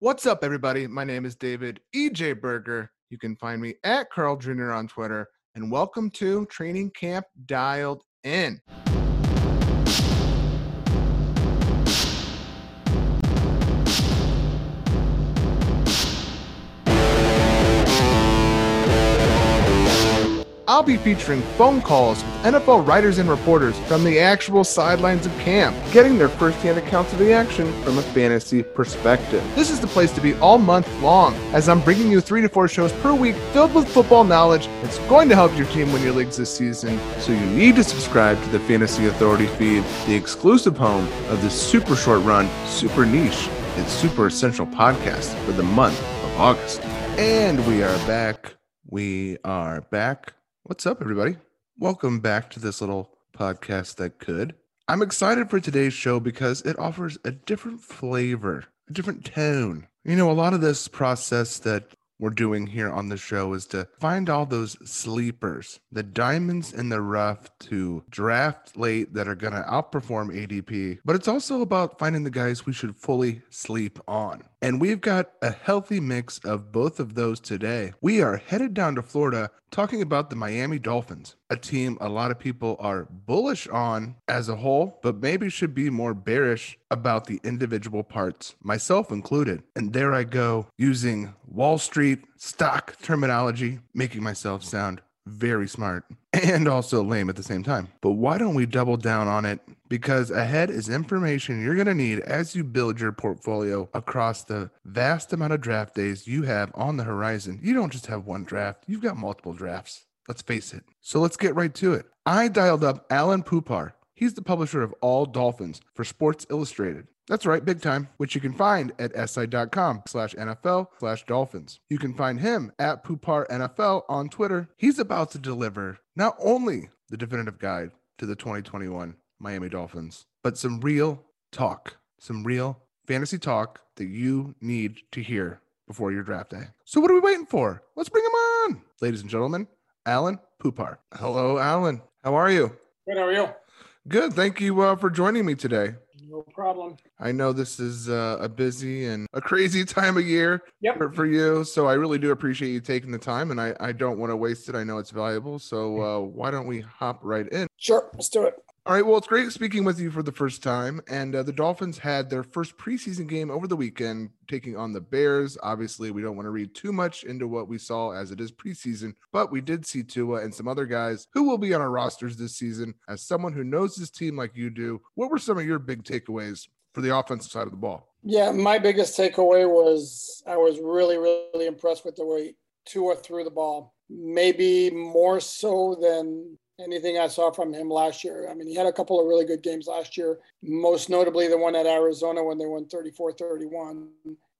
What's up, everybody? My name is David EJ Berger. You can find me at Carl Jr. on Twitter. And welcome to Training Camp Dialed In. I'll be featuring phone calls with NFL writers and reporters from the actual sidelines of camp, getting their firsthand accounts of the action from a fantasy perspective. This is the place to be all month long, as I'm bringing you three to four shows per week filled with football knowledge that's going to help your team win your leagues this season. So you need to subscribe to the Fantasy Authority feed, the exclusive home of the super short run, super niche, and super essential podcast for the month of August. And we are back. We are back. What's up, everybody? Welcome back to this little podcast that could. I'm excited for today's show because it offers a different flavor, a different tone. You know, a lot of this process that we're doing here on the show is to find all those sleepers, the diamonds in the rough to draft late that are going to outperform ADP. But it's also about finding the guys we should fully sleep on. And we've got a healthy mix of both of those today. We are headed down to Florida talking about the Miami Dolphins, a team a lot of people are bullish on as a whole, but maybe should be more bearish about the individual parts, myself included. And there I go using Wall Street stock terminology, making myself sound very smart and also lame at the same time. But why don't we double down on it? Because ahead is information you're going to need as you build your portfolio across the vast amount of draft days you have on the horizon. You don't just have one draft, you've got multiple drafts. Let's face it. So let's get right to it. I dialed up Alain Poupart. He's the publisher of All Dolphins for Sports Illustrated. That's right, big time, which you can find at si.com slash NFL slash dolphins. You can find him at Poupart NFL on Twitter. He's about to deliver not only the definitive guide to the 2021 Miami Dolphins, but some real talk, some real fantasy talk that you need to hear before your draft day. So what are we waiting for? Let's bring him on. Ladies and gentlemen, Alain Poupart. Hello, Alain. How are you? Good. How are you? Good. Thank you uh, for joining me today. No problem. I know this is uh, a busy and a crazy time of year Yep. for, for you. So I really do appreciate you taking the time and I, I don't want to waste it. I know it's valuable. So uh, why don't we hop right in? Sure. Let's do it. All right. Well, it's great speaking with you for the first time. And uh, the Dolphins had their first preseason game over the weekend, taking on the Bears. Obviously, we don't want to read too much into what we saw as it is preseason, but we did see Tua and some other guys who will be on our rosters this season. As someone who knows this team like you do, what were some of your big takeaways for the offensive side of the ball? Yeah. My biggest takeaway was I was really, really impressed with the way Tua threw the ball. Maybe more so than anything I saw from him last year. I mean, he had a couple of really good games last year, most notably the one at Arizona when they won 34 31.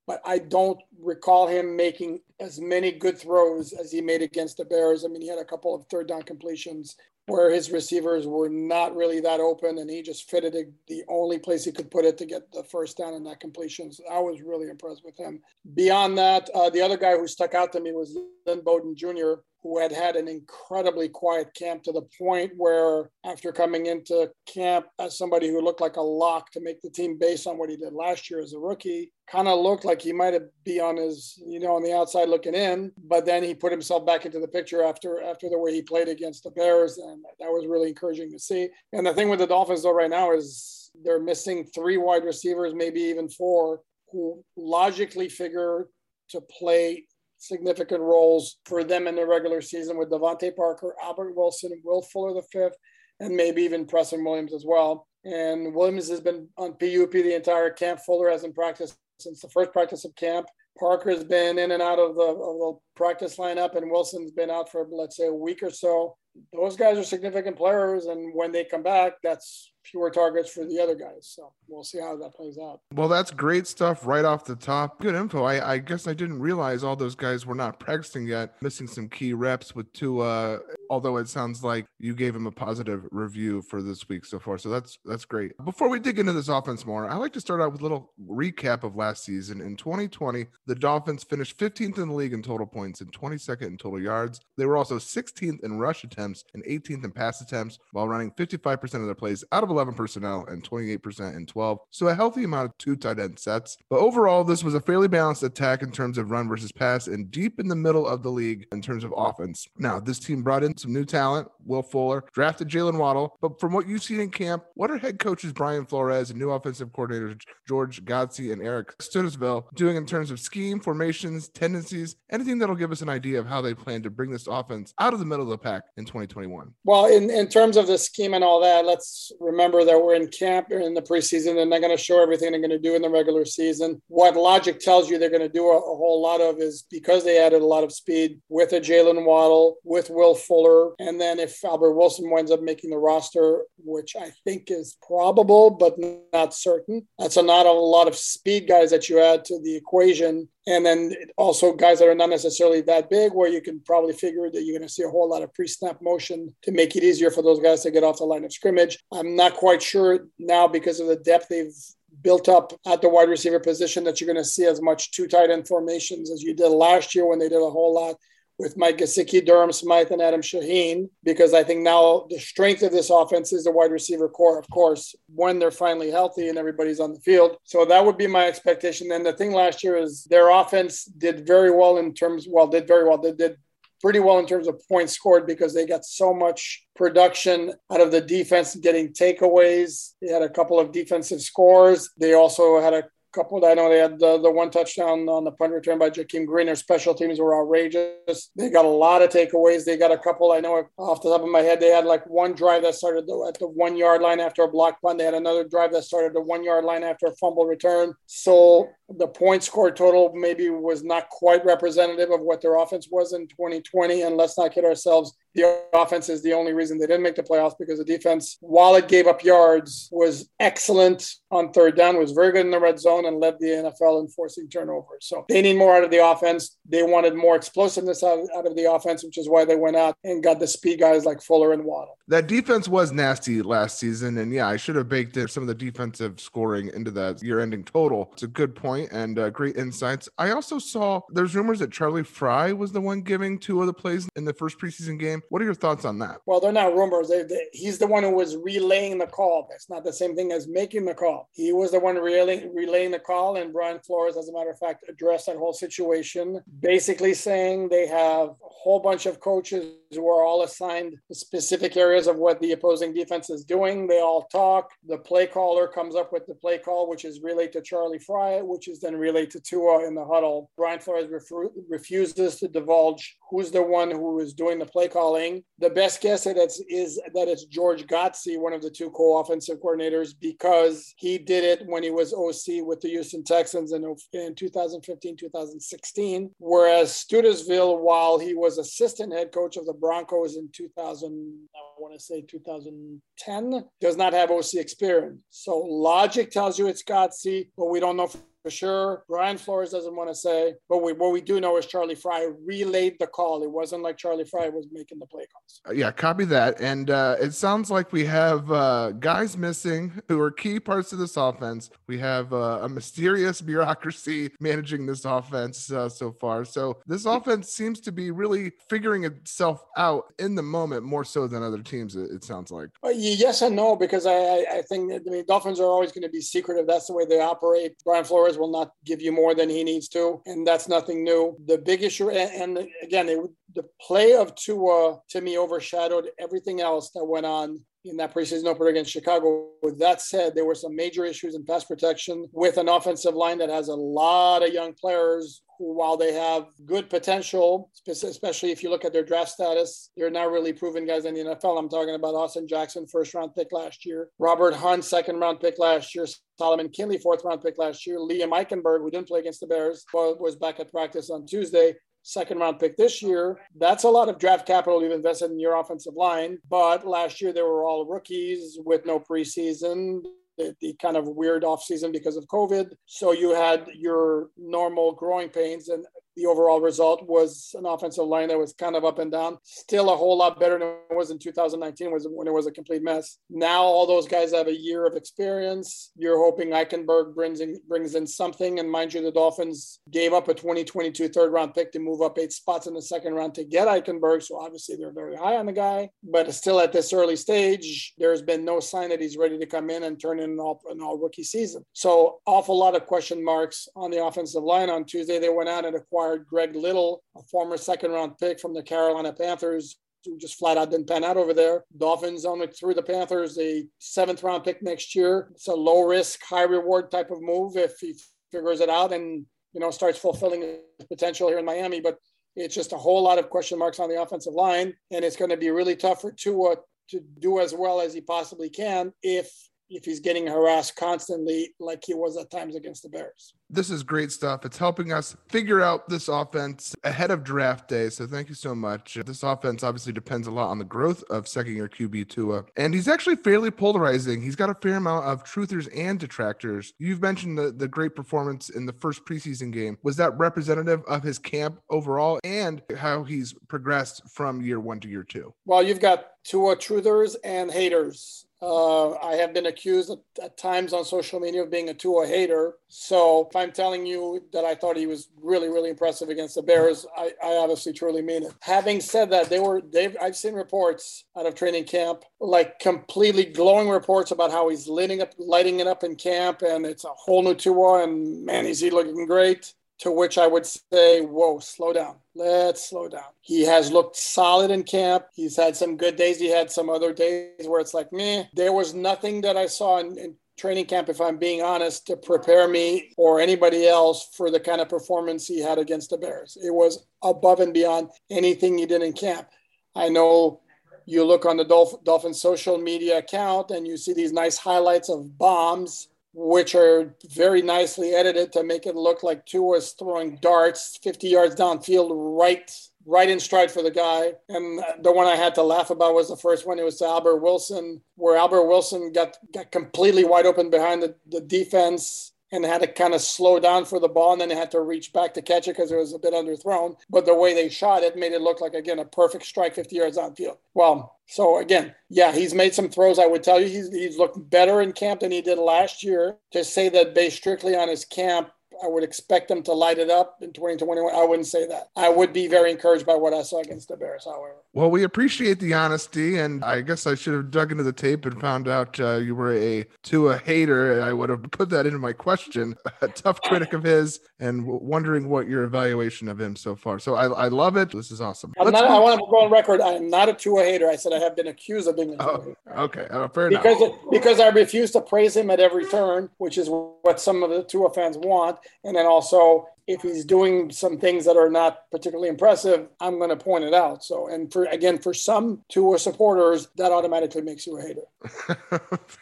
But I don't recall him making as many good throws as he made against the Bears. I mean, he had a couple of third down completions where his receivers were not really that open and he just fitted it the only place he could put it to get the first down in that completion. So I was really impressed with him. Beyond that, uh, the other guy who stuck out to me was Lynn Bowden Jr., who had had an incredibly quiet camp to the point where, after coming into camp as somebody who looked like a lock to make the team based on what he did last year as a rookie, kind of looked like he might have be on his, you know, on the outside looking in. But then he put himself back into the picture after after the way he played against the Bears, and that was really encouraging to see. And the thing with the Dolphins though right now is they're missing three wide receivers, maybe even four, who logically figure to play significant roles for them in the regular season with DeVante Parker, Albert Wilson, Will Fuller the fifth, and maybe even Preston Williams as well. And Williams has been on PUP the entire camp. Fuller hasn't practiced since the first practice of camp. Parker's been in and out of the, of the practice lineup, and Wilson's been out for let's say a week or so. Those guys are significant players, and when they come back, that's fewer targets for the other guys. So we'll see how that plays out. Well, that's great stuff right off the top. Good info. I, I guess I didn't realize all those guys were not practicing yet, missing some key reps with Tua. Although it sounds like you gave him a positive review for this week so far, so that's that's great. Before we dig into this offense more, I like to start out with a little recap of last season. In 2020, the Dolphins finished 15th in the league in total points and 22nd in total yards. They were also 16th in rush attempts and 18th in pass attempts, while running 55% of their plays out of 11 personnel and 28% in 12. So a healthy amount of two tight end sets. But overall, this was a fairly balanced attack in terms of run versus pass and deep in the middle of the league in terms of offense. Now, this team brought in some new talent, Will Fuller, drafted Jaylen Waddle. But from what you've seen in camp, what are head coaches Brian Flores and new offensive coordinators George Godsey and Eric Studesville doing in terms of scheme, formations, tendencies, anything that'll give us an idea of how they plan to bring this offense out of the middle of the pack in 2021? Well, in, in terms of the scheme and all that, let's remember that we're in camp in the preseason and they're going to show everything they're going to do in the regular season. What logic tells you they're going to do a, a whole lot of is because they added a lot of speed with a Jaylen Waddle, with Will Fuller, and then if Albert Wilson winds up making the roster, which I think is probable but not certain, that's a, not a lot of speed guys that you add to the equation and then also guys that are not necessarily that big, where you can probably figure that you're going to see a whole lot of pre-snap motion to make it easier for those guys to get off the line of scrimmage. I'm not quite sure now because of the depth they've built up at the wide receiver position that you're going to see as much two tight end formations as you did last year when they did a whole lot with Mike Gesicki, Durham Smythe, and Adam Shaheen, because I think now the strength of this offense is the wide receiver corps, of course, when they're finally healthy and everybody's on the field. So that would be my expectation. And the thing last year is their offense did very well in terms, well, did very well. They did pretty well in terms of points scored because they got so much production out of the defense getting takeaways. They had a couple of defensive scores. They also had a couple. I know they had the, the one touchdown on the punt return by Jakeem Grant. Their special teams were outrageous. They got a lot of takeaways. They got a couple. I know off the top of my head, they had like one drive that started at the one yard line after a block punt. They had another drive that started the one yard line after a fumble return. So the point score total maybe was not quite representative of what their offense was in 2020. And let's not kid ourselves, the offense is the only reason they didn't make the playoffs because the defense, while it gave up yards, was excellent on third down, was very good in the red zone, and led the NFL in forcing turnovers. So they need more out of the offense. They wanted more explosiveness out, out of the offense, which is why they went out and got the speed guys like Fuller and Waddle. That defense was nasty last season. And yeah, I should have baked in some of the defensive scoring into that year ending total. It's a good point and uh, great insights. I also saw there's rumors that Charlie Frye was the one giving two of the plays in the first preseason game. What are your thoughts on that? Well, they're not rumors. They, they, he's the one who was relaying the call. That's not the same thing as making the call. He was the one relaying, relaying the call, and Brian Flores, as a matter of fact, addressed that whole situation, basically saying they have a whole bunch of coaches who are all assigned specific areas of what the opposing defense is doing. They all talk. The play caller comes up with the play call, which is relayed to Charlie Frye, which is then relayed to Tua in the huddle. Brian Flores ref- refuses to divulge who's the one who is doing the play calling. The best guess is, is that it's George Godsey, one of the two co-offensive coordinators, because he did it when he was OC with the Houston Texans in, in 2015, 2016. Whereas Studesville, while he was assistant head coach of the Broncos in 2000, I want to say 2010, does not have OC experience. So logic tells you it's Godsey, but we don't know for sure. Brian Flores doesn't want to say, but we, what we do know is Charlie Frye relayed the call. It wasn't like Charlie Frye was making the play calls. Uh, yeah, copy that. And uh, it sounds like we have uh, guys missing who are key parts of this offense. We have uh, a mysterious bureaucracy managing this offense uh, so far. So this offense seems to be really figuring itself out in the moment more so than other teams. It, it sounds like. Uh, yes and no, because I, I think I mean Dolphins are always going to be secretive. That's the way they operate. Brian Flores will not give you more than he needs to, and that's nothing new. The big issue, and, and again, it, the play of Tua to me overshadowed everything else that went on in that preseason opener against Chicago. With that said, there were some major issues in pass protection with an offensive line that has a lot of young players who, while they have good potential, especially if you look at their draft status, they're not really proven guys in the NFL. I'm talking about Austin Jackson, first round pick last year, Robert Hunt, second round pick last year, Solomon Kindley, fourth round pick last year, Liam Eichenberg, who didn't play against the Bears, but was back at practice on Tuesday. Second round pick this year. That's a lot of draft capital you've invested in your offensive line. But last year they were all rookies with no preseason the, the, kind of weird off season because of COVID. So you had your normal growing pains, and the overall result was an offensive line that was kind of up and down. Still a whole lot better than it was in 2019, was when it was a complete mess. Now all those guys have a year of experience. You're hoping Eichenberg brings in brings in something. And mind you, the Dolphins gave up a 2022 third round pick to move up eight spots in the second round to get Eichenberg. So obviously they're very high on the guy. But still at this early stage, there's been no sign that he's ready to come in and turn in an all, an all rookie season. So awful lot of question marks on the offensive line. On Tuesday, they went out and acquired acquired Greg Little, a former second round pick from the Carolina Panthers, who just flat out didn't pan out over there. Dolphins only threw the Panthers a seventh round pick next year. It's a low risk, high reward type of move if he figures it out and you know starts fulfilling his potential here in Miami. But it's just a whole lot of question marks on the offensive line, and it's going to be really tough for Tua to do as well as he possibly can if if he's getting harassed constantly like he was at times against the Bears. This is great stuff. It's helping us figure out this offense ahead of draft day. So thank you so much. This offense obviously depends a lot on the growth of second year QB Tua. And he's actually fairly polarizing. He's got a fair amount of truthers and detractors. You've mentioned the, the great performance in the first preseason game. Was that representative of his camp overall and how he's progressed from year one to year two? Well, you've got Tua truthers and haters. Uh, I have been accused at, at, times on social media of being a Tua hater. So if I'm telling you that I thought he was really, really impressive against the Bears, I, I obviously truly mean it. Having said that, they were they've I've seen reports out of training camp, like completely glowing reports about how he's lighting up, lighting it up in camp, and it's a whole new Tua, and man, is he looking great. To which I would say, whoa, slow down. Let's slow down. He has looked solid in camp. He's had some good days. He had some other days where it's like, meh. There was nothing that I saw in, in training camp, if I'm being honest, to prepare me or anybody else for the kind of performance he had against the Bears. It was above and beyond anything he did in camp. I know you look on the Dolph- Dolphin social media account and you see these nice highlights of bombs which are very nicely edited to make it look like Tua is throwing darts 50 yards downfield right right in stride for the guy. And the one I had to laugh about was the first one. It was Albert Wilson, where Albert Wilson got, got completely wide open behind the, the defense and had to kind of slow down for the ball and then they had to reach back to catch it because it was a bit underthrown. But the way they shot it made it look like, again, a perfect strike 50 yards downfield. Well, so again, yeah, he's made some throws. I would tell you he's, he's looked better in camp than he did last year. To say that based strictly on his camp I would expect them to light it up in 2021. I wouldn't say that. I would be very encouraged by what I saw against the Bears, however. Well, we appreciate the honesty, and I guess I should have dug into the tape and found out uh, you were a Tua hater. I would have put that into my question. A tough critic of his, and wondering what your evaluation of him so far. So I, I love it. This is awesome. Not, I want to go on record. I am not a Tua hater. I said I have been accused of being a Tua oh, hater. Okay, uh, fair because enough. It, because I refuse to praise him at every turn, which is what some of the Tua fans want, and then also if he's doing some things that are not particularly impressive, I'm going to point it out. So, and for again, for some Tua supporters, that automatically makes you a hater.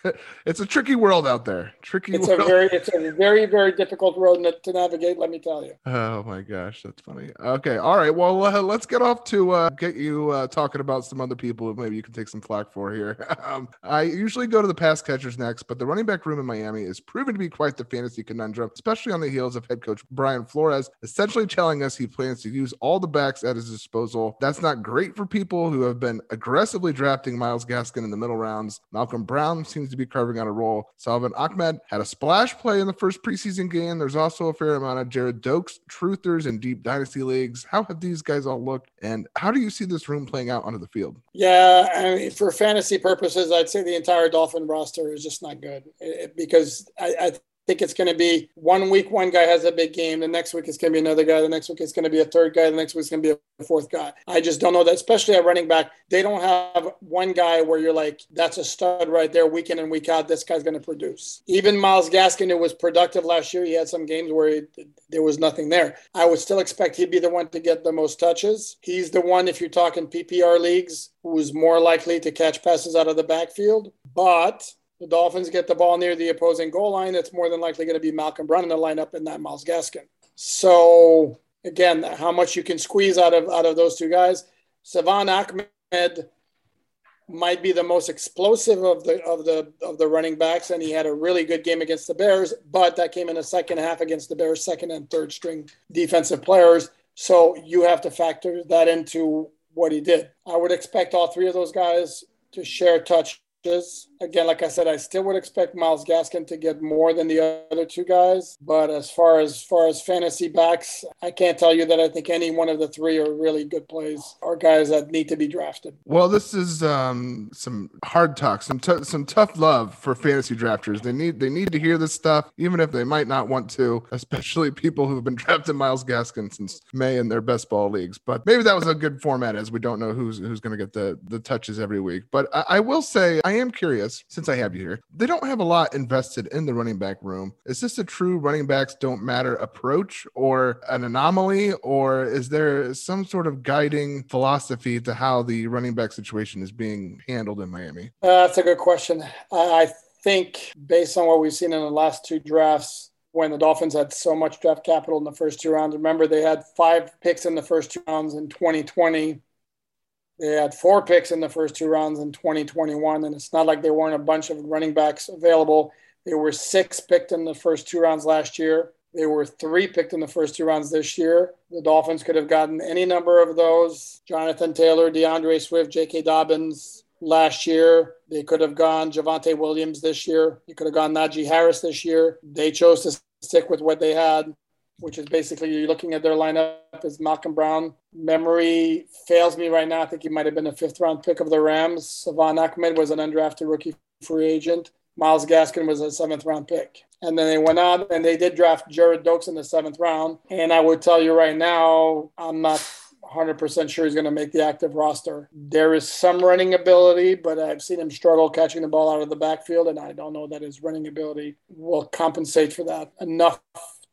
it's a tricky world out there. Tricky. It's world. a very, it's a very, very difficult road to navigate. Let me tell you. Oh my gosh, that's funny. Okay, all right. Well, uh, let's get off to uh, get you uh, talking about some other people. Maybe you can take some flack for here. um, I usually go to the pass catchers next, but the running back room in Miami is proven to be quite the fantasy conundrum, especially on the heels of head coach Brian. Flores, essentially telling us he plans to use all the backs at his disposal. That's not great for people who have been aggressively drafting Myles Gaskin in the middle rounds. Malcolm Brown seems to be carving out a role. Salvon Ahmed had a splash play in the first preseason game. There's also a fair amount of Gerrid Doaks, truthers, and deep dynasty leagues. How have these guys all looked? And how do you see this room playing out onto the field? Yeah, I mean, for fantasy purposes, I'd say the entire Dolphin roster is just not good it, because I, I think it's going to be one week one guy has a big game the next week it's going to be another guy the next week it's going to be a third guy the next week it's going to be a fourth guy. I just don't know that especially at running back they don't have one guy where you're like that's a stud right there week in and week out this guy's going to produce. Even Myles Gaskin who was productive last year he had some games where he, there was nothing there. I would still expect he'd be the one to get the most touches. He's the one if you're talking ppr leagues who's more likely to catch passes out of the backfield. But the Dolphins get the ball near the opposing goal line, it's more than likely going to be Malcolm Brown in the lineup and not Myles Gaskin. So again, how much you can squeeze out of out of those two guys. Salvon Ahmed might be the most explosive of the of the of the running backs, and he had a really good game against the Bears. But that came in the second half against the Bears' second and third string defensive players. So you have to factor that into what he did. I would expect all three of those guys to share touch Again, like I said, I still would expect Myles Gaskin to get more than the other two guys. But as far as far as fantasy backs, I can't tell you that I think any one of the three are really good plays or guys that need to be drafted. Well, this is um, some hard talk, some t- some tough love for fantasy drafters. They need they need to hear this stuff, even if they might not want to, especially people who've been drafting Myles Gaskin since May in their best ball leagues. But maybe that was a good format, as we don't know who's who's going to get the the touches every week. But I, I will say I am curious, since I have you here, they don't have a lot invested in the running back room. Is this a true running backs don't matter approach or an anomaly, or is there some sort of guiding philosophy to how the running back situation is being handled in Miami? Uh, that's a good question. I think, based on what we've seen in the last two drafts, when the Dolphins had so much draft capital in the first two rounds. Remember, they had five picks in the first two rounds in 2020. They had four picks in the first two rounds in 2021, and it's not like there weren't a bunch of running backs available. There were six picked in the first two rounds last year. There were three picked in the first two rounds this year. The Dolphins could have gotten any number of those Jonathan Taylor, D'Andre Swift, J.K. Dobbins last year. They could have gone Javonte Williams this year. They could have gone Najee Harris this year. They chose to stick with what they had which is basically you're looking at their lineup is Malcolm Brown. Memory fails me right now. I think he might have been a fifth round pick of the Rams. Salvon Ahmed was an undrafted rookie free agent. Miles Gaskin was a seventh round pick. And then they went on and they did draft Gerrid Doaks in the seventh round. And I would tell you right now, I'm not 100% sure he's going to make the active roster. There is some running ability, but I've seen him struggle catching the ball out of the backfield, and I don't know that his running ability will compensate for that enough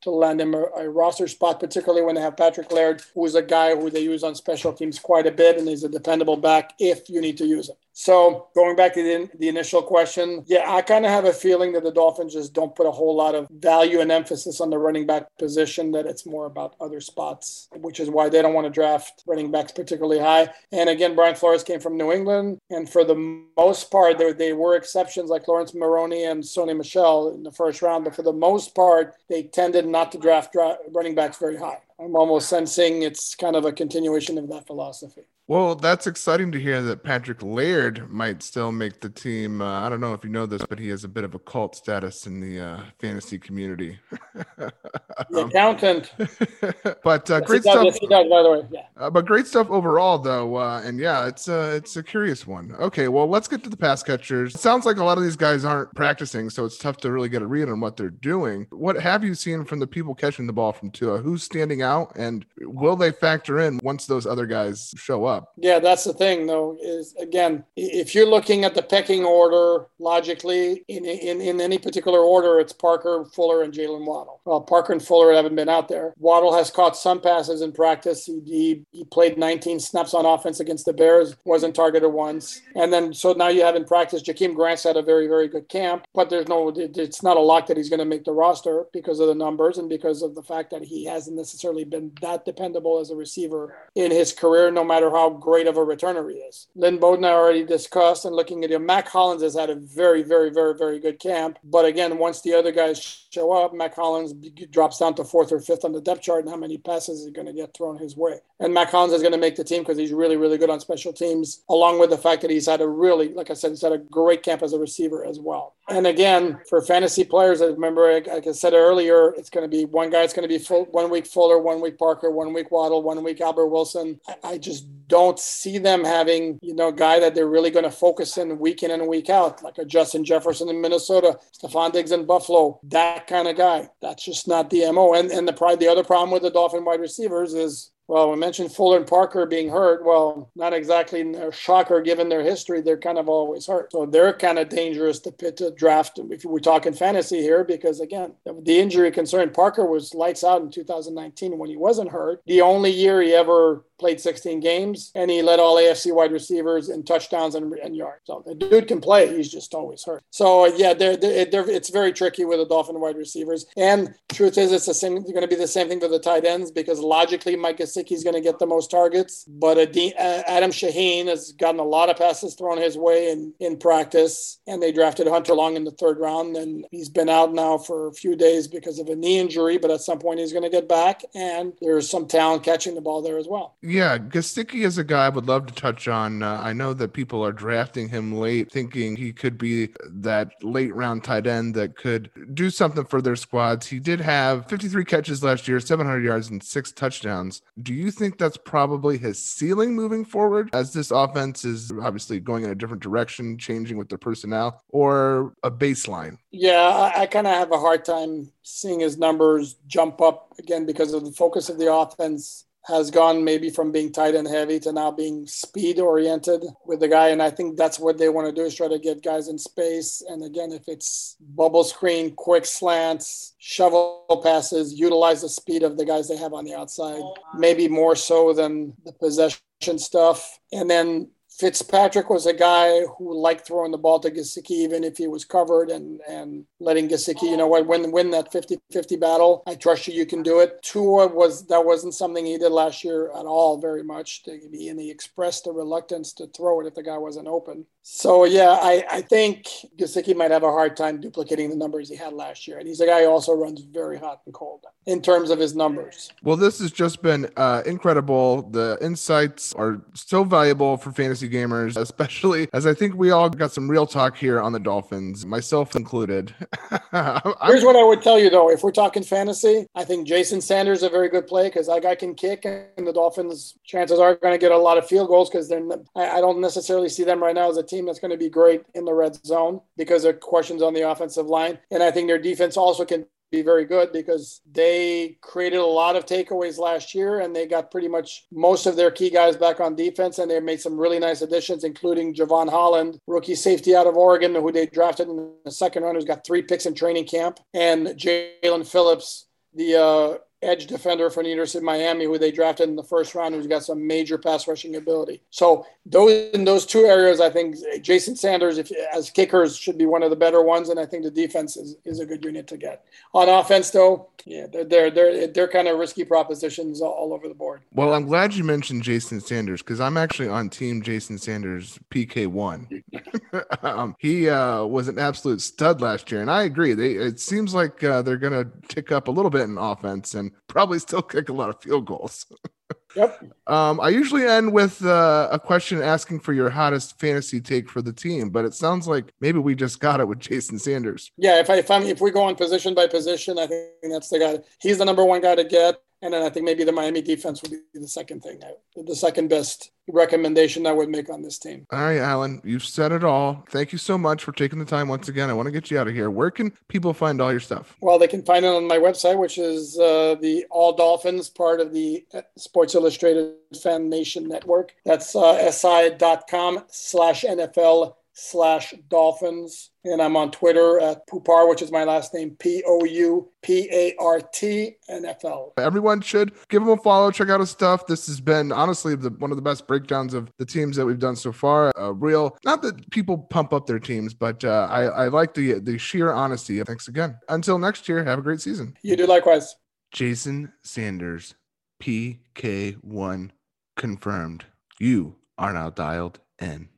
to land him a, a, roster spot, particularly when they have Patrick Laird, who is a guy who they use on special teams quite a bit, and he's a dependable back if you need to use him. So going back to the, the initial question, yeah, I kind of have a feeling that the Dolphins just don't put a whole lot of value and emphasis on the running back position, that it's more about other spots, which is why they don't want to draft running backs particularly high. And again, Brian Flores came from New England, and for the most part, there, they were exceptions like Laurence Maroney and Sony Michel in the first round, but for the most part, they tended not to draft dra- running backs very high. I'm almost sensing it's kind of a continuation of that philosophy. Well, that's exciting to hear that Patrick Laird might still make the team. Uh, I don't know if you know this, but he has a bit of a cult status in the uh, fantasy community. the accountant. but uh, great does, stuff. Does, by the way. Yeah. Uh, but great stuff overall, though. Uh, and yeah, it's a it's a curious one. Okay, well, let's get to the pass catchers. It sounds like a lot of these guys aren't practicing, so it's tough to really get a read on what they're doing. What have you seen from the people catching the ball from Tua? Who's standing out, and will they factor in once those other guys show up? Yeah, that's the thing, though. Is again, if you're looking at the pecking order logically, in in, in any particular order, it's Parker, Fuller, and Jalen Waddle. Well, Parker and Fuller haven't been out there. Waddle has caught some passes in practice. He, he, played 19 snaps on offense against the Bears, wasn't targeted once, and then so now you have in practice. Jakeem Grant's had a very very good camp, but there's no, it's not a lock that he's going to make the roster because of the numbers and because of the fact that he hasn't necessarily been that dependable as a receiver in his career, no matter how great of a returner he is. Lynn Bowden, I already discussed, and looking at him, Mack Hollins has had a very, very, very, very good camp. But again, once the other guys show up, Mack Hollins drops down to fourth or fifth on the depth chart, and how many passes is going to get thrown his way. And Mack Hollins is going to make the team because he's really, really good on special teams, along with the fact that he's had a really, like I said, he's had a great camp as a receiver as well. And again, for fantasy players, I remember, like I said earlier, it's going to be one guy, it's going to be full, one week Fuller, one week Parker, one week Waddle, one week Albert Wilson. I just don't see them having, you know, a guy that they're really going to focus in week in and week out, like a Justin Jefferson in Minnesota, Stefon Diggs in Buffalo, that kind of guy. That's just not the MO. And and the pride, the other problem with the Dolphin wide receivers is well, we mentioned Fuller and Parker being hurt. Well, not exactly a shocker given their history. They're kind of always hurt. So they're kind of dangerous to pit to draft if we're talking fantasy here, because again, the injury concern, Parker was lights out in 2019 when he wasn't hurt. The only year he ever played 16 games, and he led all AFC wide receivers in touchdowns and, and yards. So the dude can play. He's just always hurt. So yeah, they're, they're, it's very tricky with the Dolphin wide receivers. And truth is, it's the same. Going to be the same thing for the tight ends because logically, Mike Gesicki is going to get the most targets, but Adam Shaheen has gotten a lot of passes thrown his way in in practice, and they drafted Hunter Long in the third round, and he's been out now for a few days because of a knee injury, but at some point he's going to get back, and there's some talent catching the ball there as well. Yeah, Gesicki is a guy I would love to touch on. Uh, I know that people are drafting him late, thinking he could be that late round tight end that could do something for their squads. He did have 53 catches last year, 700 yards, and six touchdowns. Do you think that's probably his ceiling moving forward as this offense is obviously going in a different direction, changing with their personnel, or a baseline? Yeah, I, I kind of have a hard time seeing his numbers jump up again because of the focus of the offense has gone maybe from being tight and heavy to now being speed oriented with the guy. And I think that's what they want to do is try to get guys in space. And again, if it's bubble screen, quick slants, shovel passes, utilize the speed of the guys they have on the outside, oh, maybe more so than the possession stuff. And then Fitzpatrick was a guy who liked throwing the ball to Gesicki, even if he was covered and, and letting Gesicki, you know what, win, win that 50-50 battle. I trust you, you can do it. Tua was, that wasn't something he did last year at all very much. And he expressed a reluctance to throw it if the guy wasn't open. So yeah, I, I think Gesicki might have a hard time duplicating the numbers he had last year. And he's a guy who also runs very hot and cold in terms of his numbers. Well, this has just been uh, incredible. The insights are so valuable for fantasy gamers, especially as I think we all got some real talk here on the Dolphins, myself included. Here's what I would tell you though: if we're talking fantasy, I think Jason Sanders is a very good play because that guy can kick, and the Dolphins' chances are going to get a lot of field goals because they're. I don't necessarily see them right now as a team that's going to be great in the red zone because of questions on the offensive line, and I think their defense also can be very good because they created a lot of takeaways last year and they got pretty much most of their key guys back on defense and they made some really nice additions, including Jevon Holland, rookie safety out of Oregon, who they drafted in the second round, who's got three picks in training camp, and Jaelan Phillips, the uh, edge defender from the University of Miami, who they drafted in the first round, who's got some major pass rushing ability. So those in those two areas, I think Jason Sanders, if as kickers, should be one of the better ones, and I think the defense is, is a good unit to get. On offense, though, yeah, they're they're they're, they're kind of risky propositions all, all over the board. Well, I'm glad you mentioned Jason Sanders because I'm actually on Team Jason Sanders PK one. um, he uh, was an absolute stud last year, and I agree. They it seems like uh, they're going to tick up a little bit in offense and probably still kick a lot of field goals. Yep. Um, I usually end with uh, a question asking for your hottest fantasy take for the team, but it sounds like maybe we just got it with Jason Sanders. Yeah, if I if, I'm, if we go on position by position, I think that's the guy. He's the number one guy to get. And then I think maybe the Miami defense would be the second thing, the second best recommendation I would make on this team. All right, Alain, you've said it all. Thank you so much for taking the time once again. I want to get you out of here. Where can people find all your stuff? Well, they can find it on my website, which is uh, the All Dolphins, part of the uh, Sports Illustrated Fan Nation Network. That's uh, si.com slash NFL slash Dolphins. And I'm on Twitter at Poupart, which is my last name, P O U P A R T N F L. Everyone should give him a follow, check out his stuff. This has been honestly the, one of the best breakdowns of the teams that we've done so far. Uh, real, not that people pump up their teams, but uh, I, I like the, the sheer honesty. Thanks again. Until next year, have a great season. You do likewise. Jason Sanders, PK1 confirmed. You are now dialed in.